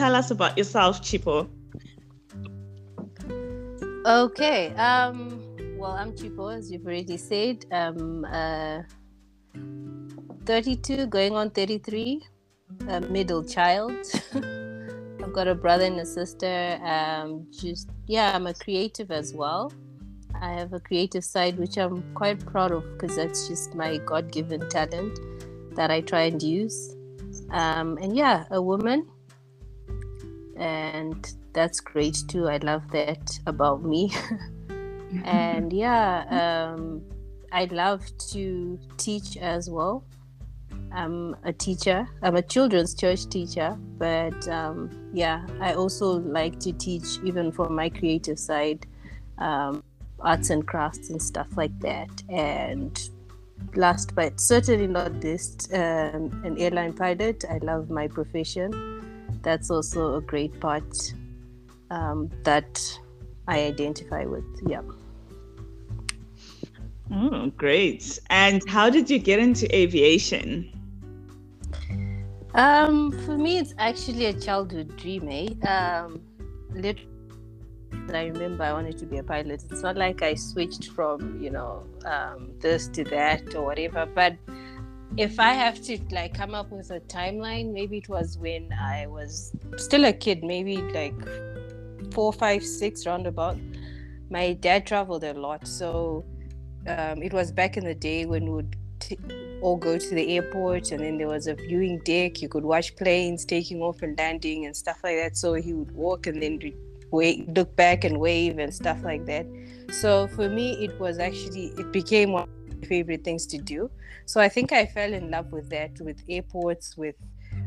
tell us about yourself, Chipo. Okay. Um, well, I'm Chipo, as you've already said. I'm uh, 32, going on 33, a middle child. I've got a brother and a sister. Um, just yeah, I'm a creative as well. I have a creative side which I'm quite proud of because that's just my God-given talent that I try and use. Um, and yeah, a woman, and that's great too. I love that about me. and yeah, um, I love to teach as well. I'm a teacher. I'm a children's church teacher, but um, yeah, I also like to teach even from my creative side, um, arts and crafts and stuff like that. And last but certainly not least, um, an airline pilot. I love my profession. That's also a great part um, that I identify with. Yeah. Oh, great. And how did you get into aviation? Um, for me, it's actually a childhood dream. Eh? Um, literally, I remember I wanted to be a pilot. It's not like I switched from you know um, this to that or whatever. But if I have to like come up with a timeline, maybe it was when I was still a kid, maybe like four, five, six, roundabout. My dad traveled a lot, so um, it was back in the day when we would t- all go to the airport and then there was a viewing deck. You could watch planes taking off and landing and stuff like that. So he would walk and then wait look back and wave and stuff like that. So for me it was actually it became favorite things to do so i think i fell in love with that with airports with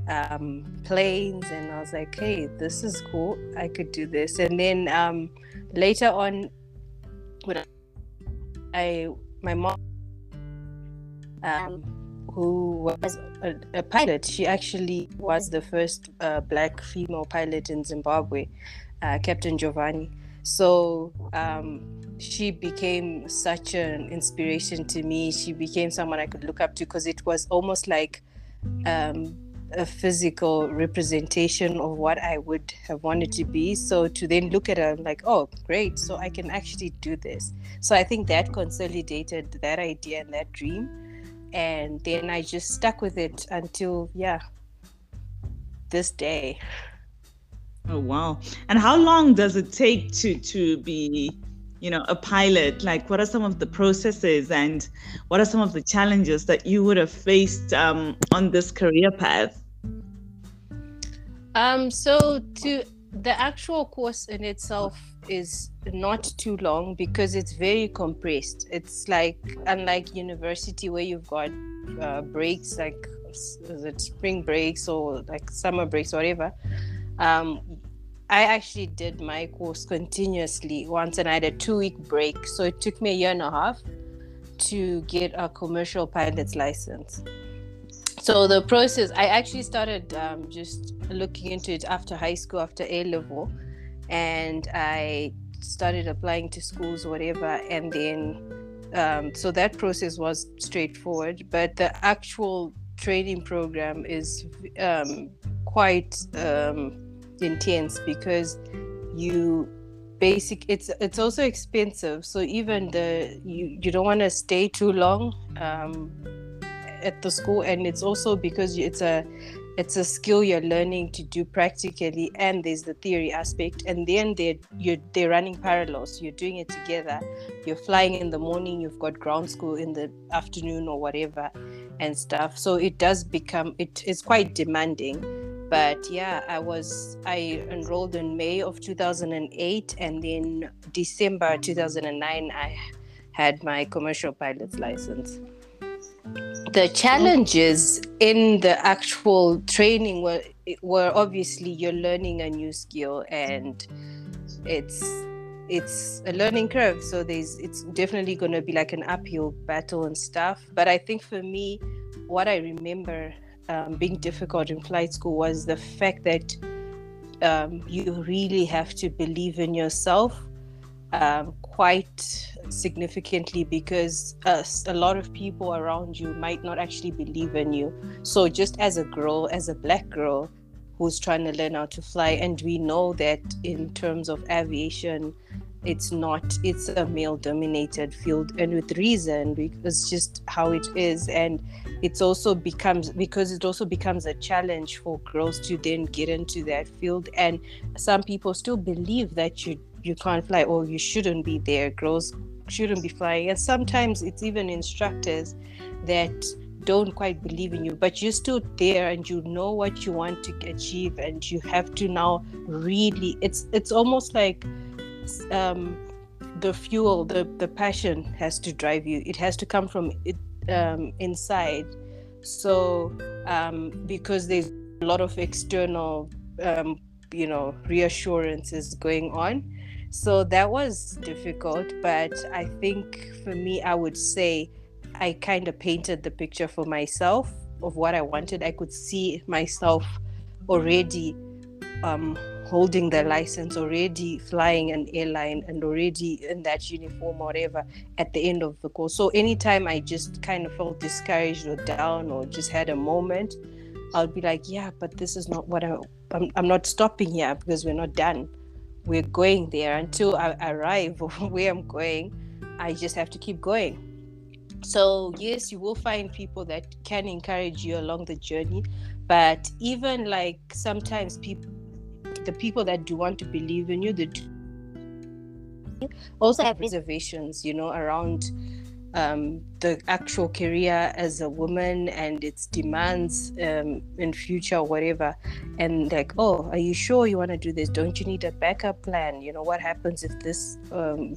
um, planes and i was like hey this is cool i could do this and then um, later on when i my mom um, who was a, a, pilot. She actually was the first uh, black female pilot in Zimbabwe, uh, Captain Giovanni. So um, she became such an inspiration to me. She became someone I could look up to because it was almost like um, a physical representation of what I would have wanted to be. So to then look at her, I'm like, oh, great. So I can actually do this. So I think that consolidated that idea and that dream and then I just stuck with it until yeah this day. Oh wow! And how long does it take to to be, you know, a pilot? Like, what are some of the processes and what are some of the challenges that you would have faced um, on this career path? Um. So to the actual course in itself is not too long because it's very compressed. It's like unlike university where you've got uh, breaks like is it spring breaks or like summer breaks or whatever. Um, I actually did my course continuously once and I had a two week break. So it took me a year and a half to get a commercial pilot's license. So the process, I actually started um, just looking into it after high school, after A level and I started applying to schools, whatever, and then um, so that process was straightforward. But the actual training program is um, quite um, intense because you basic it's it's also expensive. So even the you you don't want to stay too long um, at the school. And it's also because it's a it's a skill you're learning to do practically and there's the theory aspect. And then they're you're they're running parallel so you're doing it together. You're flying in the morning. You've got ground school in the afternoon or whatever and stuff. So it does become it is quite demanding but yeah i was i enrolled in may of 2008 and then december 2009 i had my commercial pilot's license. The challenges in the actual training were were obviously you're learning a new skill and it's it's a learning curve. So there's it's definitely going to be like an uphill battle and stuff. But i think for me what i remember um, being difficult in flight school was the fact that um, you really have to believe in yourself um, quite significantly because uh, a lot of people around you might not actually believe in you. So, just as a girl, as a black girl who's trying to learn how to fly and we know that in terms of aviation it's not it's a male dominated field and with reason because just how it is. And it's also becomes because it also becomes a challenge for girls to then get into that field. And some people still believe that you you can't fly or you shouldn't be there. Girls shouldn't be flying. And sometimes it's even instructors that don't quite believe in you but you're still there and you know what you want to achieve. And you have to now really it's it's almost like um, the fuel, the the passion has to drive you. It has to come from it um, inside. So um, because there's a lot of external, um, you know, reassurances going on. So that was difficult, but I think for me, I would say I kind of painted the picture for myself of what I wanted. I could see myself already um, holding their license, already flying an airline, and already in that uniform, or whatever, at the end of the course. So anytime I just kind of felt discouraged or down, or just had a moment, I'll be like, yeah, but this is not what I, I'm. I'm not stopping here because we're not done. We're going there until I arrive where I'm going. I just have to keep going. So yes, you will find people that can encourage you along the journey, but even like sometimes people the people that do want to believe in you, the also have reservations, you know, around um, the actual career as a woman and its demands um, in future or whatever. And like oh are you sure you want to do this? Don't you need a backup plan? You know what happens if this um,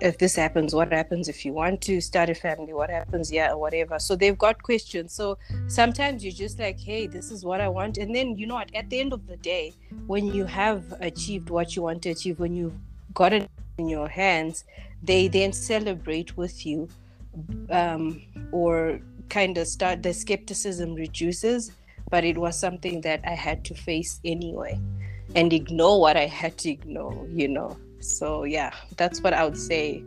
if this happens? What happens if you want to start a family? What happens yeah or whatever? So they've got questions. So sometimes you're just like hey this is what i want. And then you know what? At the end of the day when you have achieved what you want to achieve when you've got it in your hands they then celebrate with you um, or kind of start the skepticism reduces but it was something that i had to face anyway and ignore what i had to ignore you know? So yeah that's what i would say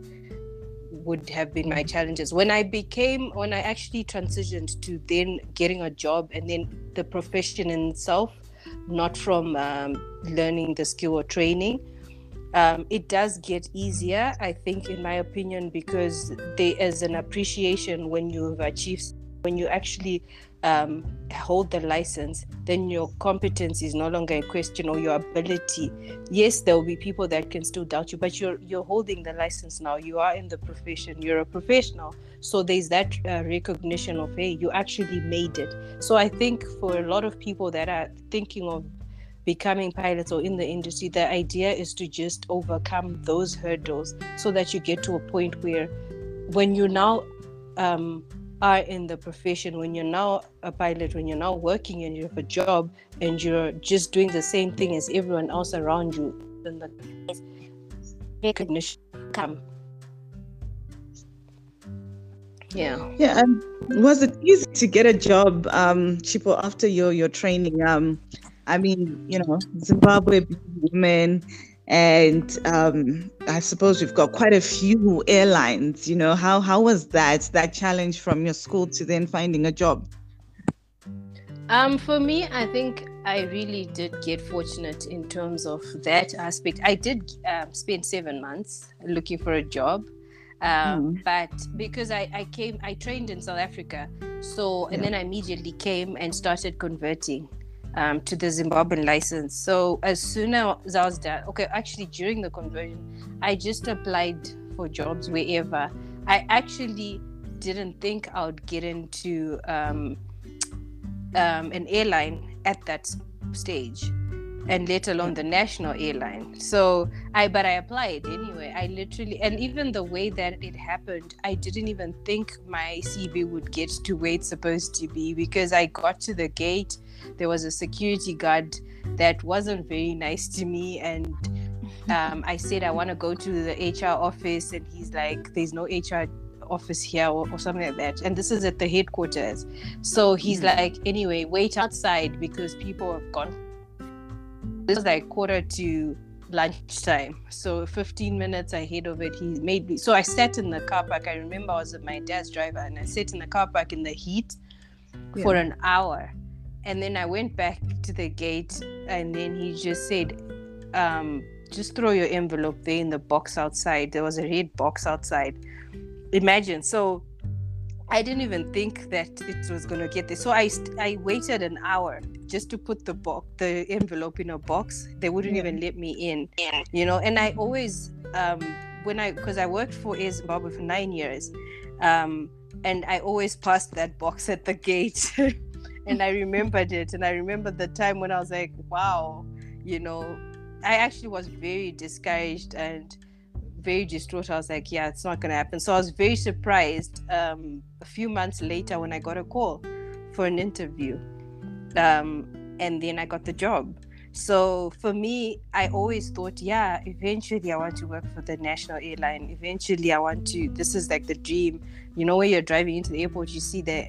would have been my challenges. When i became when i actually transitioned to then getting a job and then the profession itself not from um, learning the skill or training um, it does get easier, I think, in my opinion, because there is an appreciation when you've achieved, when you actually um, hold the license, then your competence is no longer in question or your ability. Yes, there will be people that can still doubt you, but you're you're holding the license now. You are in the profession. You're a professional, so there's that uh, recognition of hey, you actually made it. So I think for a lot of people that are thinking of becoming pilots or in the industry, the idea is to just overcome those hurdles so that you get to a point where when you now um, are in the profession, when you're now a pilot, when you're now working and you have a job and you're just doing the same thing as everyone else around you, then the recognition come. Yeah. Yeah. Um, was it easy to get a job, um, Chipo, after your your training? Um, I mean, you know, Zimbabwe women, and um, I suppose we've got quite a few airlines. You know, how how was that that challenge from your school to then finding a job? Um, for me, I think I really did get fortunate in terms of that aspect. I did um, spend seven months looking for a job. Um, mm. But because I, I came, I trained in South Africa. So, and yeah. then I immediately came and started converting um, to the Zimbabwean license. So as soon as I was done, okay, actually during the conversion, I just applied for jobs wherever. I actually didn't think I would get into um, um, an airline at that stage and let alone the national airline so i but i applied anyway i literally and even the way that it happened i didn't even think my cv would get to where it's supposed to be because i got to the gate there was a security guard that wasn't very nice to me and um, i said i want to go to the hr office and he's like there's no hr office here or, or, something like that. And this is at the headquarters. So he's mm-hmm. like anyway wait outside because people have gone. This was like quarter to lunchtime. So 15 minutes ahead of it he made me so i sat in the car park. I remember i was with my dad's driver and i sat in the car park in the heat yeah. for an hour and then I went back to the gate, and then he just said, um, "Just throw your envelope there in the box outside." There was a red box outside. Imagine. So I didn't even think that it was going to get there. So I I waited an hour just to put the box, the envelope in a box. They wouldn't yeah. even let me in. Yeah. You know, and I always um, when I because I worked for Air Zimbabwe for nine years, um, and I always passed that box at the gate, and I remembered it, and I remember the time when I was like, wow, you know, I actually was very discouraged and very distraught. I was like, yeah, it's not going to happen. So I was very surprised um, a few months later when I got a call for an interview. Um, and then I got the job. So for me, I always thought, yeah, eventually I want to work for the national airline. Eventually I want to, this is like the dream. You know, when you're driving into the airport, you see the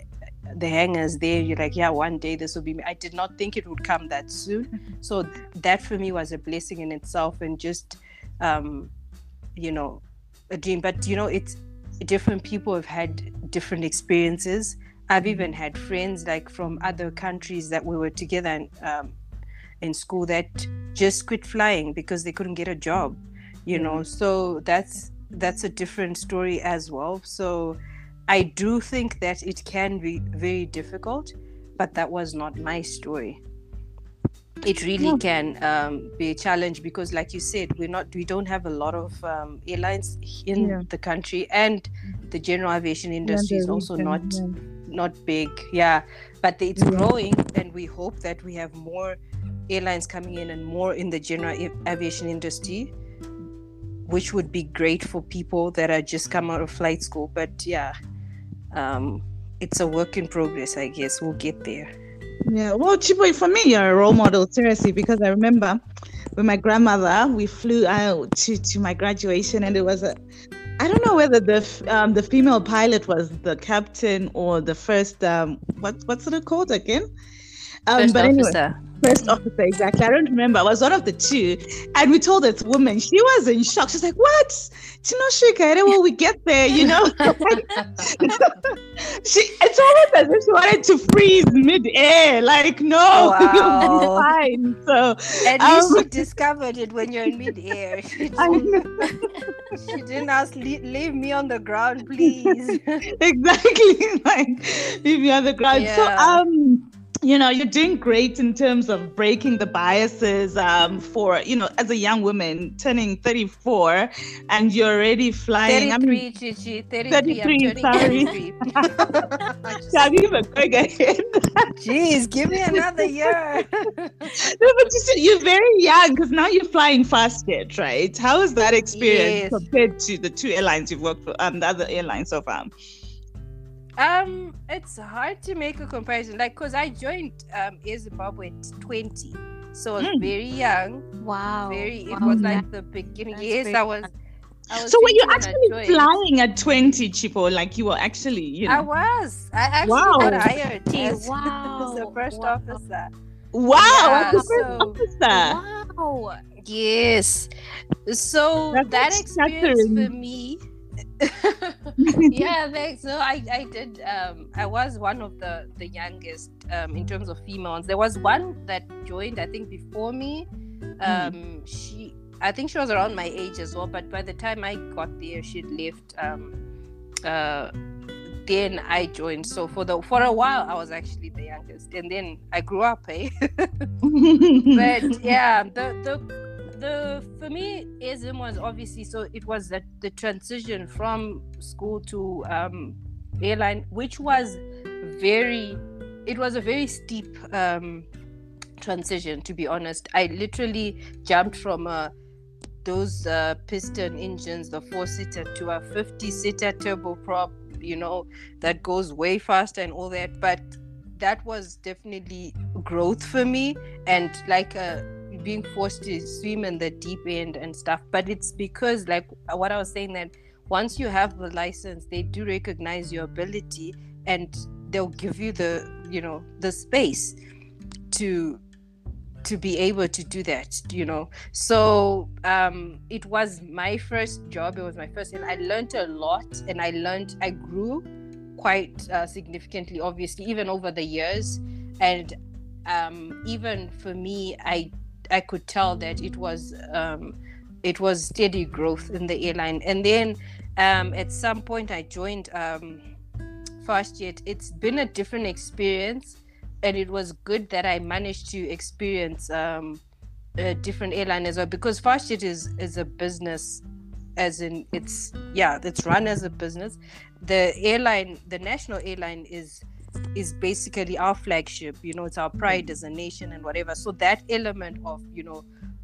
the hangars there you're like yeah one day this will be me. I did not think it would come that soon. So that for me was a blessing in itself and just um you know a dream. But you know it's different people have had different experiences. I've even mm-hmm. had friends like from other countries that we were together in, um, in school that just quit flying because they couldn't get a job you know. Mm-hmm. so that's that's a different story as well. So i do think that it can be very difficult but that was not my story it really yeah. can um, be a challenge because like you said we're not we don't have a lot of um, airlines in yeah. the country and the general aviation industry is also not yeah. not big yeah but it's growing and we hope that we have more airlines coming in and more in the general aviation industry which would be great for people that are just come out of flight school but yeah um, it's a work in progress i guess we'll get there yeah, well, Chipo, for me, you're a role model, seriously, because I remember with my grandmother, we flew out to, to my graduation, and it was a, I don't know whether the um, the female pilot was the captain or the first um, what what's it called again? Um, first but officer. Anyway, first officer, exactly. I don't remember. I was one of the two. And we told this woman, she was in shock. She's like, What? Chinoshika, will we get there? You know? she it's almost as if she wanted to freeze mid-air. Like, no, wow. fine. So at um, least you discovered it when you're in mid-air. She didn't, ask, leave me on the ground, please. exactly. Like, leave me on the ground. Yeah. So um you know you're doing great in terms of breaking the biases um, for you know as a young woman turning 34 and you're already flying 33 I mean, Gigi, 33, 33 sorry. I'm even going ahead? Jeez give me another year. No but you see, you're very young because now you're flying FastJet right? How is that experience yes. compared to the two airlines you've worked for and um, the other airlines so far um, it's hard to make a comparison, like, cause I joined um Air Zimbabwe at twenty, so I was mm. very young. Wow. Very. Wow. It was like the beginning. That's yes, I was. I was so were you actually flying at 20 Chipo like you were actually you know i was i actually wow. got hired as, wow. the first wow. officer wow yeah, the first so, officer wow yes so That's that experience for me yeah thanks so i i did um i was one of the the youngest um in terms of females there was one that joined i think before me hmm. um mm. she i think she was around my age as well but by the time i got there she'd left um uh then I joined. So for the for a while I was actually the youngest, and then I grew up. Eh? but yeah, the the the for me ism was obviously so it was that the transition from school to um airline which was very it was a very steep um transition to be honest. I literally jumped from a those uh, piston engines the four seater to a 50 seater turboprop you know that goes way faster and all that. But that was definitely growth for me. And like a being forced to swim in the deep end and stuff but it's because like what i was saying that once you have the license they do recognize your ability and they'll give you the you know the space to to be able to do that you know? So um it was my first job it was my first and i learned a lot and i learned i grew quite uh, significantly obviously even over the years. And um, even for me, I I could tell that it was um, it was steady growth in the airline. And then um, at some point, I joined um, FastJet. It's been a different experience, and it was good that I managed to experience um, a different airline as well because FastJet is is a business as in it's yeah it's run as a business the airline the national airline is is basically our flagship you know it's our pride as a nation and whatever. So that element of you know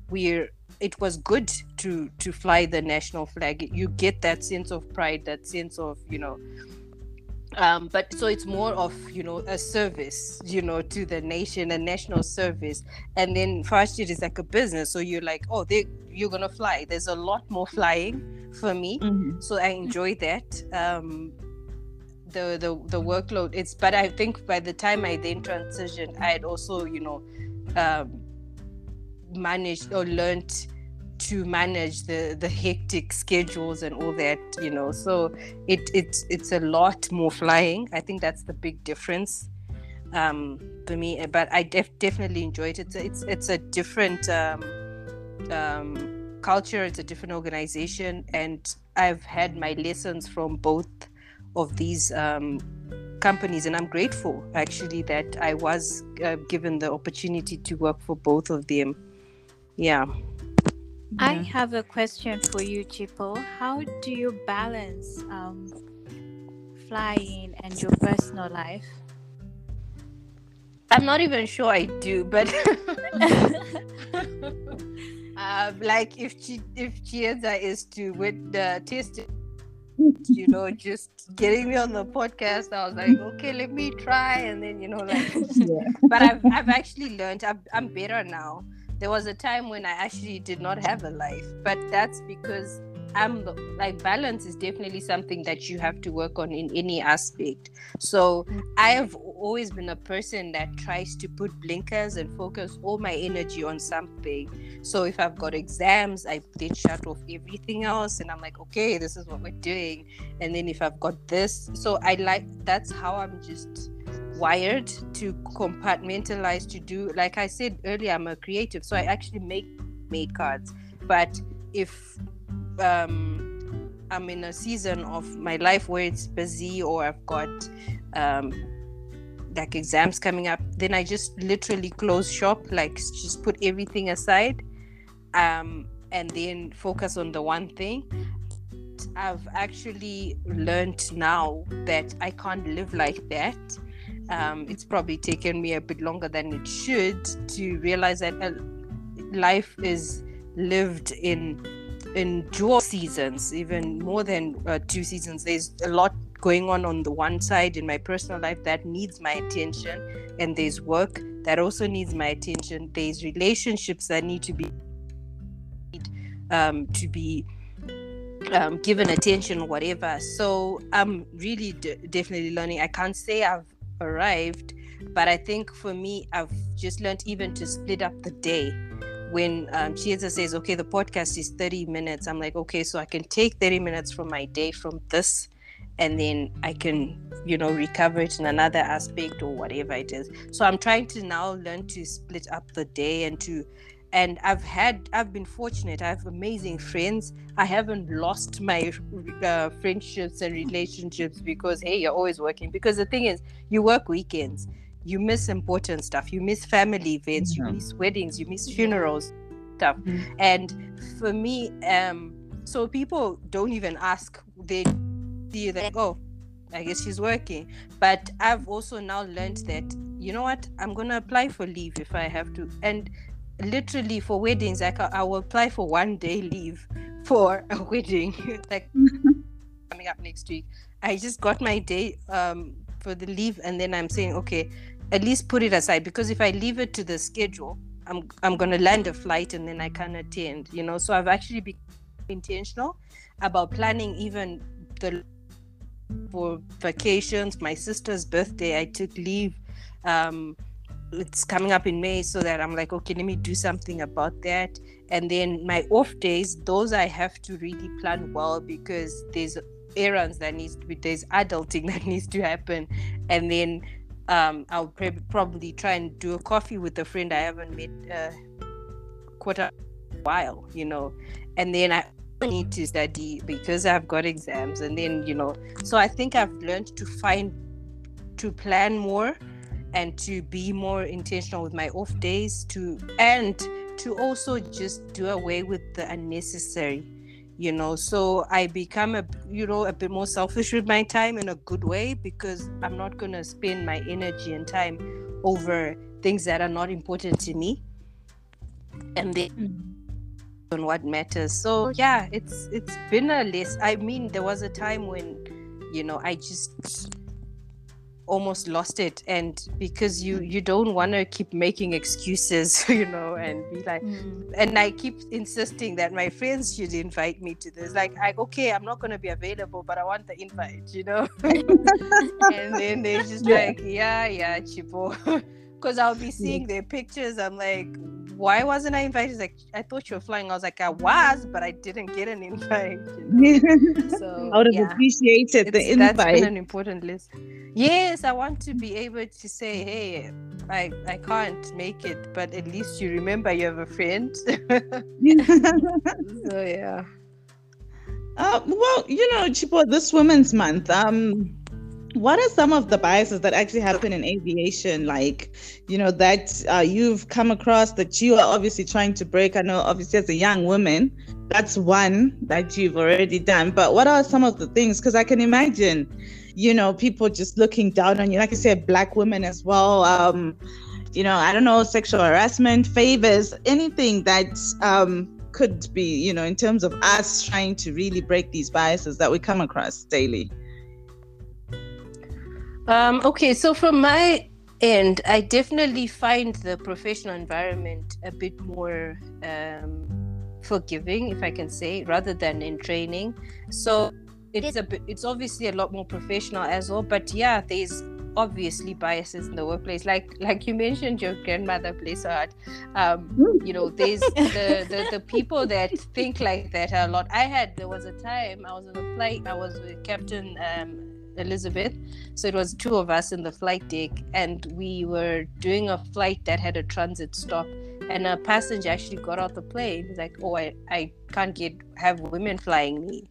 we're it was good to to fly the national flag. You get that sense of pride that sense of you know um, but so it's more of you know a service you know to the nation a national service. And then FastJet is like a business. So you're like oh they you're gonna fly. There's a lot more flying for me. Mm-hmm. so i enjoy that. Um, the the the workload it's but i think by the time i then transitioned i had also you know um, managed or learned to manage the the hectic schedules and all that you know. So it it's it's a lot more flying. I think that's the big difference um for me but i def- definitely enjoyed it. It's it's, it's a different um, um culture it's a different organization and i've had my lessons from both of these um companies and i'm grateful actually that i was uh, given the opportunity to work for both of them yeah I have a question for you, Chipo. How do you balance um, flying and your personal life? I'm not even sure I do, but uh, like if she, if Chieza is to with the test, you know, just getting me on the podcast, I was like, okay, let me try, and then you know, like, yeah. but I've I've actually learned. I'm I'm better now there was a time when I actually did not have a life, but that's because I'm like balance is definitely something that you have to work on in any aspect. So I have always been a person that tries to put blinkers and focus all my energy on something. So if I've got exams, I then shut off everything else and I'm like, okay, this is what we're doing. And then if I've got this, so I like that's how I'm just wired to compartmentalize to do like i said earlier i'm a creative so i actually make made cards but if um i'm in a season of my life where it's busy or i've got um like exams coming up then i just literally close shop like just put everything aside um and then focus on the one thing. I've actually learned now that I can't live like that. Um, it's probably taken me a bit longer than it should to realize that uh, life is lived in in dual seasons even more than uh, two seasons. There's a lot going on on the one side in my personal life that needs my attention and there's work that also needs my attention there's relationships that need to be um, to be um, given attention whatever so i'm really d- definitely learning i can't say i've arrived. But I think for me, I've just learned even to split up the day. When um, Chieza says, okay, the podcast is 30 minutes, I'm like, okay, so I can take 30 minutes from my day from this and then I can, you know, recover it in another aspect or whatever it is. So I'm trying to now learn to split up the day and to and I've had I've been fortunate. I have amazing friends. I haven't lost my uh, friendships and relationships because hey, you're always working. Because the thing is, you work weekends, you miss important stuff, you miss family events, you miss weddings, you miss funerals, stuff. Mm-hmm. And for me, um, so people don't even ask. They see that oh, I guess she's working. But I've also now learned that you know what, I'm gonna apply for leave if I have to, and literally for weddings like I, will apply for one day leave for a wedding. Like coming up next week. I just got my day um for the leave and then i'm saying okay at least put it aside. Because if i leave it to the schedule i'm i'm going to land a flight and then i can't attend you know? So i've actually been intentional about planning even the for vacations my sister's birthday i took leave um it's coming up in May, so that I'm like, okay, let me do something about that. And then my off days, those I have to really plan well because there's errands that needs to be there's adulting that needs to happen, and then um, I'll pre- probably try and do a coffee with a friend I haven't met uh, quite a while, you know, and then I need to study because I've got exams, and then you know, so I think I've learned to find to plan more and to be more intentional with my off days to and to also just do away with the unnecessary you know so i become a you know a bit more selfish with my time in a good way because i'm not going to spend my energy and time over things that are not important to me and then mm-hmm. On what matters. So yeah it's it's been a list i mean there was a time when you know i just almost lost it. And because you you don't want to keep making excuses you know and be like mm. and i keep insisting that my friends should invite me to this. Like I, okay i'm not going to be available but i want the invite you know? And then they're just yeah. like yeah yeah chipo because i'll be seeing their pictures i'm like why wasn't I invited? Like, I thought you were flying. I was like, I was, but I didn't get an invite. You know? so, I would have yeah. appreciated it's, the invite. That's been an important list. Yes, I want to be able to say, hey, I, I can't make it, but at least you remember you have a friend. so, yeah. Uh, well, you know, Chipo, this Women's Month, um, what are some of the biases that actually happen in aviation? Like you know that uh, you've come across that you are obviously trying to break. I know obviously as a young woman that's one that you've already done. But what are some of the things? Because i can imagine you know people just looking down on you. Like i said black women as well um you know i don't know sexual harassment favors anything that um could be you know in terms of us trying to really break these biases that we come across daily um, okay, so from my end, I definitely find the professional environment a bit more um, forgiving, if I can say, rather than in training. So it's a bit, it's obviously a lot more professional as well. But yeah, there's obviously biases in the workplace like like you mentioned your grandmother plays hard um you know there's the, the the people that think like that a lot i had there was a time i was on a flight i was with captain um Elizabeth. So it was two of us in the flight deck, and we were doing a flight that had a transit stop. And a passenger actually got out the plane. He's like, "Oh, I, I can't get have women flying me."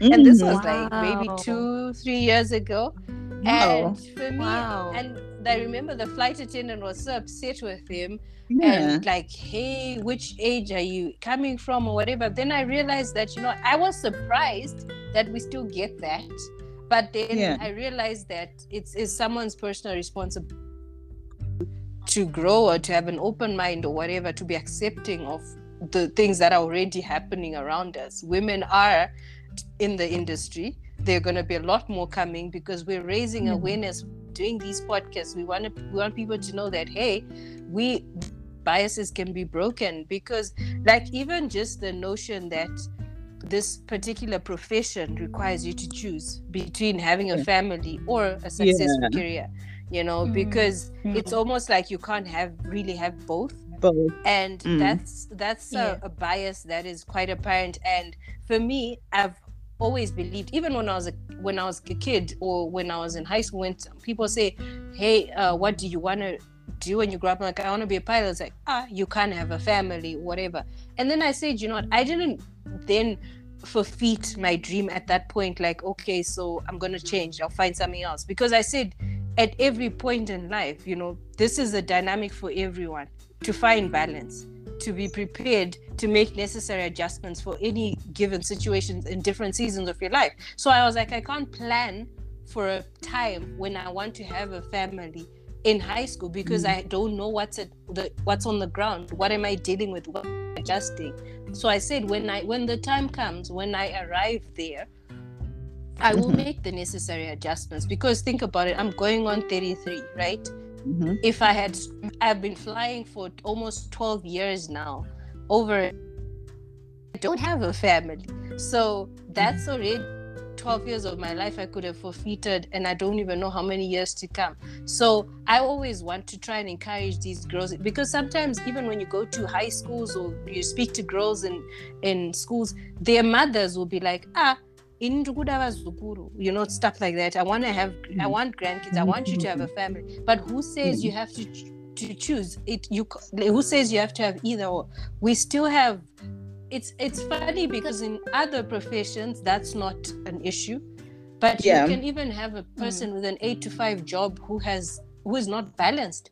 Mm, and this was wow. like maybe two, three years ago. Wow. And for me, wow. and I remember the flight attendant was so upset with him yeah. and like, hey, which age are you coming from or whatever. Then I realized that, you know, I was surprised that we still get that but then yeah. i realized that it's, it's someone's personal responsibility to grow or to have an open mind or whatever to be accepting of the things that are already happening around us women are in the industry there are going to be a lot more coming because we're raising mm-hmm. awareness doing these podcasts we want to we want people to know that hey we biases can be broken because like even just the notion that this particular profession requires you to choose between having a family or a successful yeah. career you know mm. because mm. it's almost like you can't have really have both both and mm. that's that's yeah. a, a, bias that is quite apparent and for me i've always believed even when i was a when i was a kid or when i was in high school when people say hey uh, what do you want to do when you grow up I'm like i want to be a pilot it's like ah you can't have a family whatever and then i said you know what i didn't then forfeit my dream at that point like okay so i'm going to change i'll find something else because i said at every point in life you know this is a dynamic for everyone to find balance to be prepared to make necessary adjustments for any given situations in different seasons of your life so i was like i can't plan for a time when i want to have a family in high school because mm. I don't know what's at the what's on the ground. What am I dealing with? What adjusting? So I said when I when the time comes, when I arrive there, I will mm-hmm. make the necessary adjustments because think about it, I'm going on 33, right? Mm-hmm. If I had I've been flying for almost 12 years now, over I don't have a family. So that's mm-hmm. already 12 years of my life I could have forfeited, and I don't even know how many years to come. So I always want to try and encourage these girls because sometimes, even when you go to high schools or you speak to girls in, in schools, their mothers will be like, ah, you know stuff like that. I want to have i mm. want grandkids i want you to have a family. But who says you have to to choose? It you who says you have to have either or? We still have it's it's funny because in other professions that's not an issue but yeah. you can even have a person mm. with an eight to five job who has who is not balanced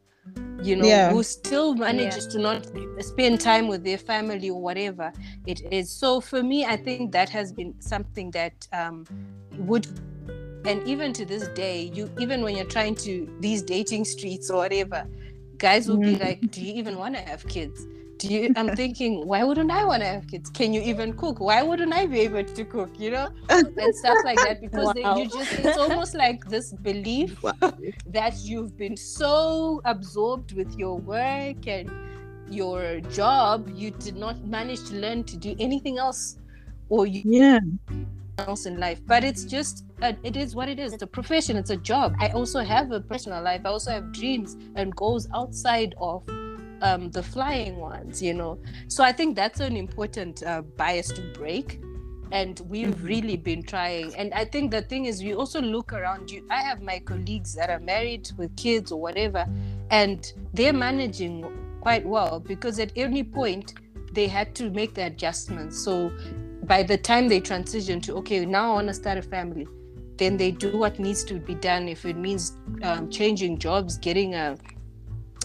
you know yeah. who still manages yeah. to not spend time with their family or whatever it is so for me i think that has been something that um, would and even to this day you even when you're trying to these dating streets or whatever guys will mm-hmm. be like do you even want to have kids do you i'm thinking why wouldn't i want to have kids? Can you even cook? Why wouldn't i be able to cook you know? And stuff like that because wow. they, you just it's almost like this belief wow. that you've been so absorbed with your work and your job you did not manage to learn to do anything else or you yeah. else in life. But it's just uh, it is what it is. It's a profession. It's a job. I also have a personal life. I also have dreams and goals outside of um, the flying ones, you know. So I think that's an important uh, bias to break. And we've mm-hmm. really been trying. And I think the thing is, we also look around you. I have my colleagues that are married with kids or whatever, and they're managing quite well because at any point they had to make the adjustments. So by the time they transition to, okay, now I want to start a family, then they do what needs to be done. If it means um, changing jobs, getting a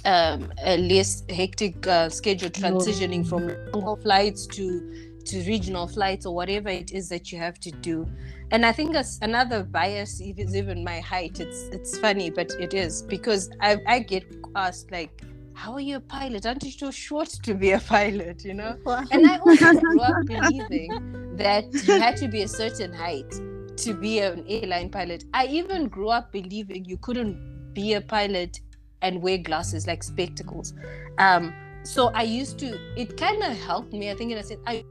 um, a less hectic uh, schedule transitioning from long flights to to regional flights or whatever it is that you have to do. And i think as another bias is even my height. It's it's funny but it is because i, I get asked like how are you a pilot? Aren't you too short to be a pilot? You know? And i also grew up believing that you had to be a certain height to be an airline pilot. I even grew up believing you couldn't be a pilot and wear glasses like spectacles. Um, so I used to. It kind of helped me. I think in a sense, I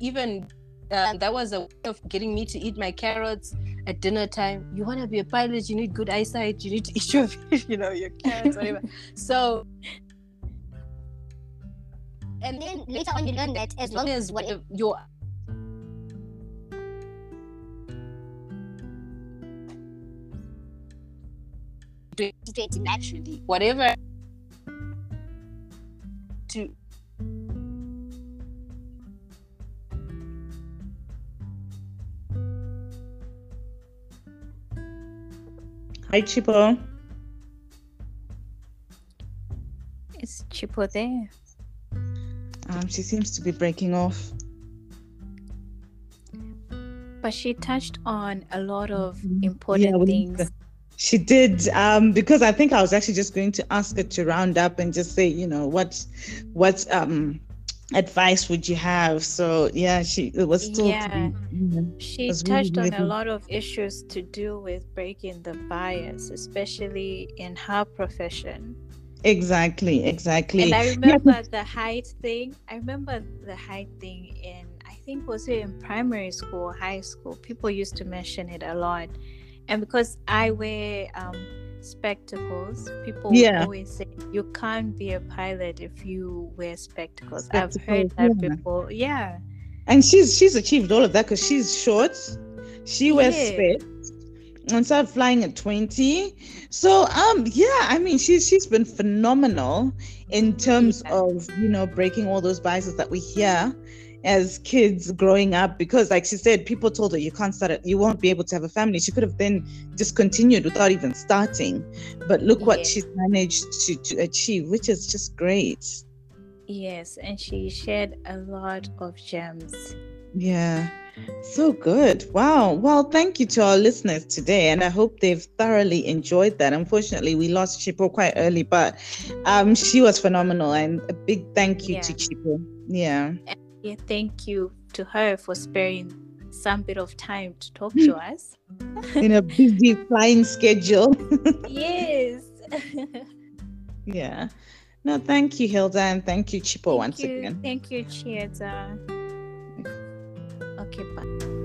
even uh, that was a way of getting me to eat my carrots at dinner time. You want to be a pilot, you need good eyesight. You need to eat your, you know, your carrots, whatever. so and then later on you learn that as long as what your straight naturally. Whatever to Hi Chipo. Is Chipo there? Um, she seems to be breaking off. But she touched on a lot of important yeah, things she did um, because I think I was actually just going to ask her to round up and just say, you know, what what um, advice would you have? So yeah, she it was still yeah. she touched really, on a lot of issues to do with breaking the bias, especially in her profession. Exactly, exactly. And I remember yeah. the height thing. I remember the height thing in I think was it in primary school, high school. People used to mention it a lot and because I wear um, spectacles, people yeah. always say you can't be a pilot if you wear spectacles. spectacles I've heard that yeah. before. Yeah. And she's she's achieved all of that because she's short. She wears yeah. specs and started flying at 20 so um yeah i mean she's she's been phenomenal in terms yeah. of you know breaking all those biases that we hear as kids growing up because like she said people told her you can't start it you won't be able to have a family. She could have then discontinued without even starting. But look what she's managed to, to achieve which is just great. Yes and she shared a lot of gems. Yeah. So good. Wow. Well thank you to our listeners today and i hope they've thoroughly enjoyed that. Unfortunately we lost chipo quite early but um she was phenomenal and a big thank you yeah. to chipo. Yeah. And yeah, thank you to her for sparing some bit of time to talk to us in a busy flying schedule. yes. yeah. No, thank you, Hilda, and thank you, Chipo, thank once you. again. Thank you, Chieta. Okay, bye.